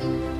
Bye.